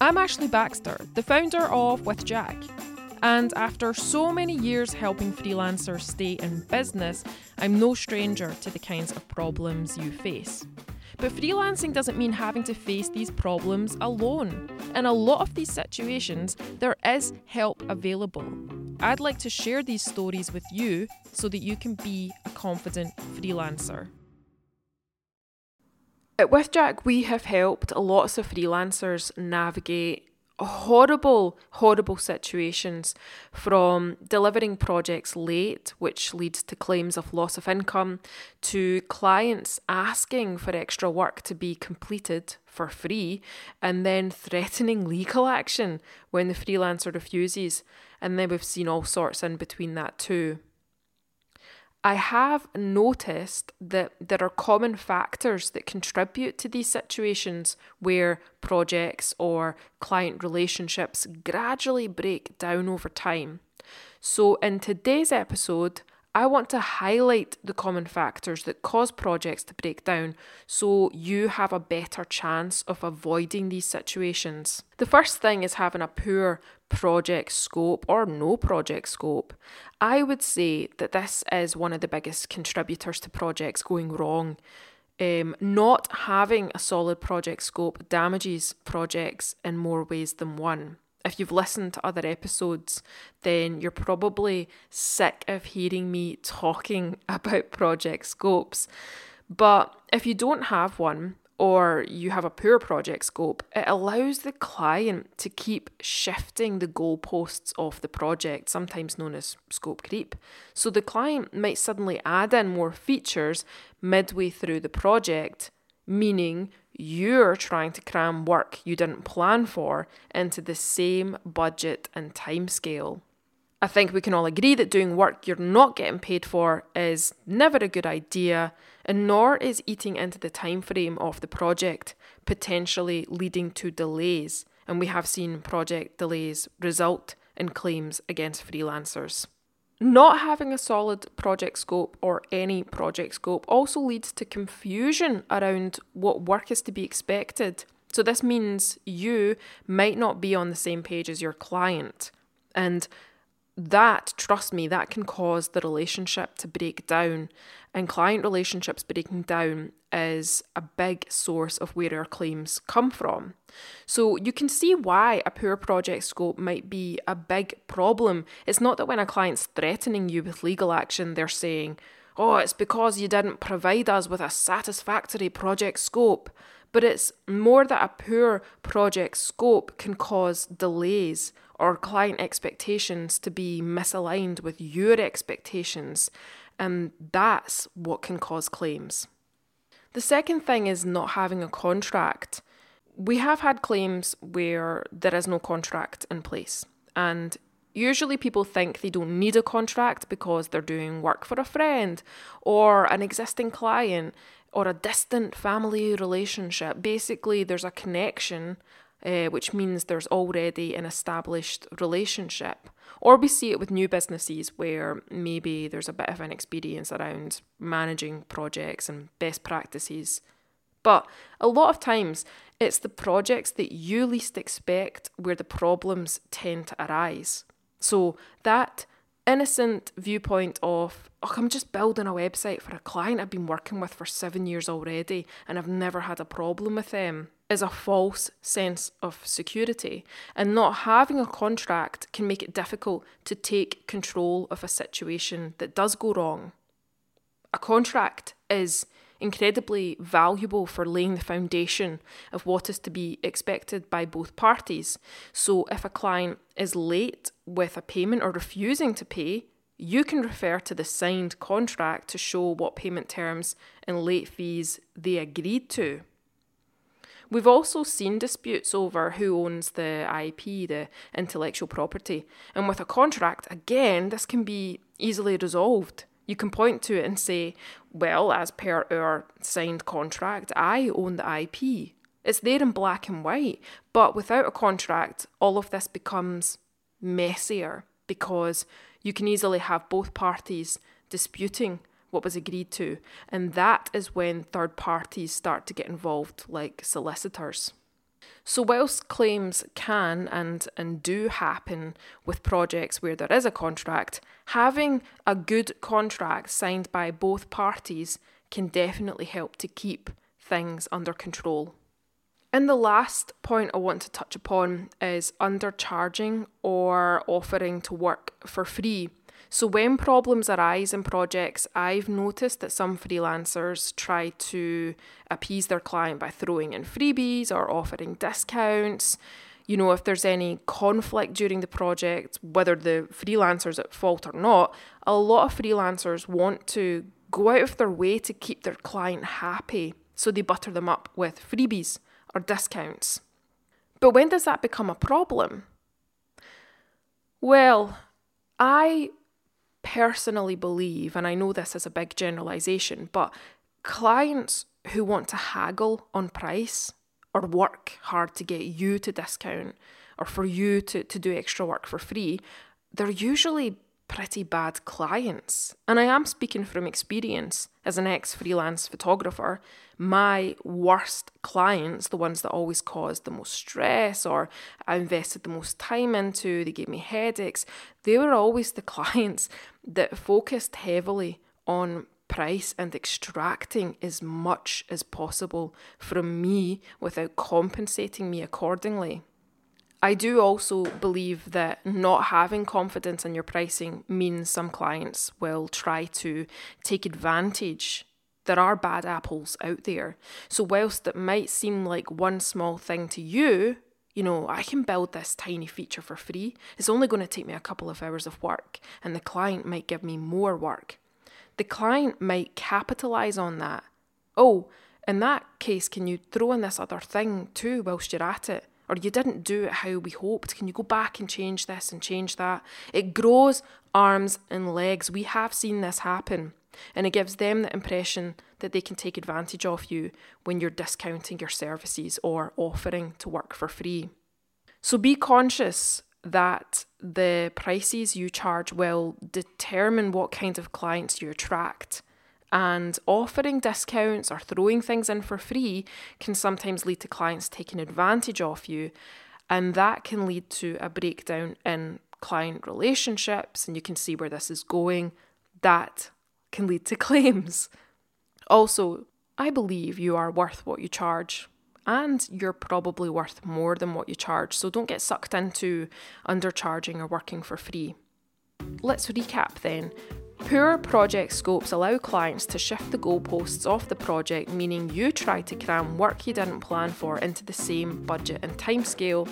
I'm Ashley Baxter, the founder of With Jack. And after so many years helping freelancers stay in business, I'm no stranger to the kinds of problems you face. But freelancing doesn't mean having to face these problems alone. In a lot of these situations, there is help available. I'd like to share these stories with you so that you can be a confident freelancer. At With Jack, we have helped lots of freelancers navigate horrible, horrible situations from delivering projects late, which leads to claims of loss of income, to clients asking for extra work to be completed for free and then threatening legal action when the freelancer refuses. And then we've seen all sorts in between that too. I have noticed that there are common factors that contribute to these situations where projects or client relationships gradually break down over time. So, in today's episode, I want to highlight the common factors that cause projects to break down so you have a better chance of avoiding these situations. The first thing is having a poor project scope or no project scope. I would say that this is one of the biggest contributors to projects going wrong. Um, not having a solid project scope damages projects in more ways than one if you've listened to other episodes, then you're probably sick of hearing me talking about project scopes. But if you don't have one, or you have a poor project scope, it allows the client to keep shifting the goalposts of the project, sometimes known as scope creep. So the client might suddenly add in more features midway through the project, meaning you're trying to cram work you didn't plan for into the same budget and timescale. I think we can all agree that doing work you're not getting paid for is never a good idea, and nor is eating into the time frame of the project, potentially leading to delays. And we have seen project delays result in claims against freelancers. Not having a solid project scope or any project scope also leads to confusion around what work is to be expected. So, this means you might not be on the same page as your client. And that, trust me, that can cause the relationship to break down. And client relationships breaking down is a big source of where our claims come from. So you can see why a poor project scope might be a big problem. It's not that when a client's threatening you with legal action, they're saying, oh, it's because you didn't provide us with a satisfactory project scope. But it's more that a poor project scope can cause delays or client expectations to be misaligned with your expectations, and that's what can cause claims. The second thing is not having a contract. We have had claims where there is no contract in place, and Usually, people think they don't need a contract because they're doing work for a friend or an existing client or a distant family relationship. Basically, there's a connection uh, which means there's already an established relationship. Or we see it with new businesses where maybe there's a bit of an experience around managing projects and best practices. But a lot of times, it's the projects that you least expect where the problems tend to arise. So that innocent viewpoint of, oh, I'm just building a website for a client I've been working with for seven years already and I've never had a problem with them is a false sense of security, and not having a contract can make it difficult to take control of a situation that does go wrong. A contract is incredibly valuable for laying the foundation of what is to be expected by both parties. So, if a client is late with a payment or refusing to pay, you can refer to the signed contract to show what payment terms and late fees they agreed to. We've also seen disputes over who owns the IP, the intellectual property, and with a contract, again, this can be easily resolved. You can point to it and say, well, as per our signed contract, I own the IP. It's there in black and white, but without a contract, all of this becomes messier because you can easily have both parties disputing what was agreed to. And that is when third parties start to get involved, like solicitors. So, whilst claims can and, and do happen with projects where there is a contract, having a good contract signed by both parties can definitely help to keep things under control. And the last point I want to touch upon is undercharging or offering to work for free. So, when problems arise in projects, I've noticed that some freelancers try to appease their client by throwing in freebies or offering discounts. You know, if there's any conflict during the project, whether the freelancer's at fault or not, a lot of freelancers want to go out of their way to keep their client happy. So, they butter them up with freebies or discounts. But when does that become a problem? Well, I personally believe, and I know this is a big generalization, but clients who want to haggle on price or work hard to get you to discount or for you to, to do extra work for free, they're usually pretty bad clients. And I am speaking from experience as an ex freelance photographer. My worst clients, the ones that always caused the most stress or I invested the most time into, they gave me headaches, they were always the clients that focused heavily on price and extracting as much as possible from me without compensating me accordingly. I do also believe that not having confidence in your pricing means some clients will try to take advantage. There are bad apples out there. So, whilst it might seem like one small thing to you, you know, I can build this tiny feature for free. It's only going to take me a couple of hours of work, and the client might give me more work. The client might capitalize on that. Oh, in that case, can you throw in this other thing too whilst you're at it? Or you didn't do it how we hoped. Can you go back and change this and change that? It grows arms and legs. We have seen this happen. And it gives them the impression that they can take advantage of you when you're discounting your services or offering to work for free. So be conscious that the prices you charge will determine what kind of clients you attract. And offering discounts or throwing things in for free can sometimes lead to clients taking advantage of you. And that can lead to a breakdown in client relationships. And you can see where this is going. That can lead to claims. Also, I believe you are worth what you charge. And you're probably worth more than what you charge. So don't get sucked into undercharging or working for free. Let's recap then. Poor project scopes allow clients to shift the goalposts off the project, meaning you try to cram work you didn't plan for into the same budget and timescale.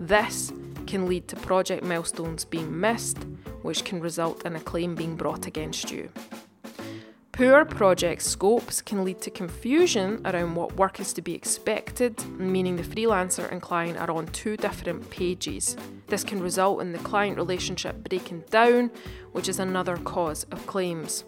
This can lead to project milestones being missed, which can result in a claim being brought against you. Poor project scopes can lead to confusion around what work is to be expected, meaning the freelancer and client are on two different pages. This can result in the client relationship breaking down, which is another cause of claims.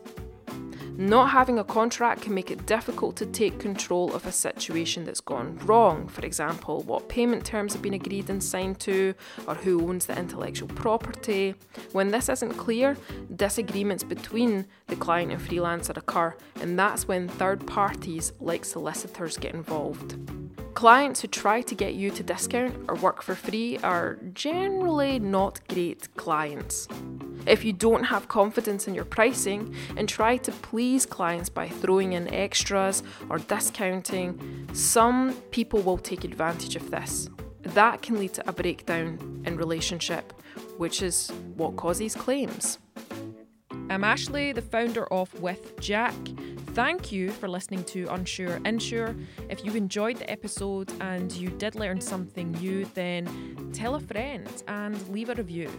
Not having a contract can make it difficult to take control of a situation that's gone wrong. For example, what payment terms have been agreed and signed to, or who owns the intellectual property. When this isn't clear, disagreements between the client and freelancer occur, and that's when third parties like solicitors get involved. Clients who try to get you to discount or work for free are generally not great clients. If you don't have confidence in your pricing and try to please clients by throwing in extras or discounting, some people will take advantage of this. That can lead to a breakdown in relationship, which is what causes claims. I'm Ashley, the founder of With Jack. Thank you for listening to Unsure Insure. If you enjoyed the episode and you did learn something new, then tell a friend and leave a review.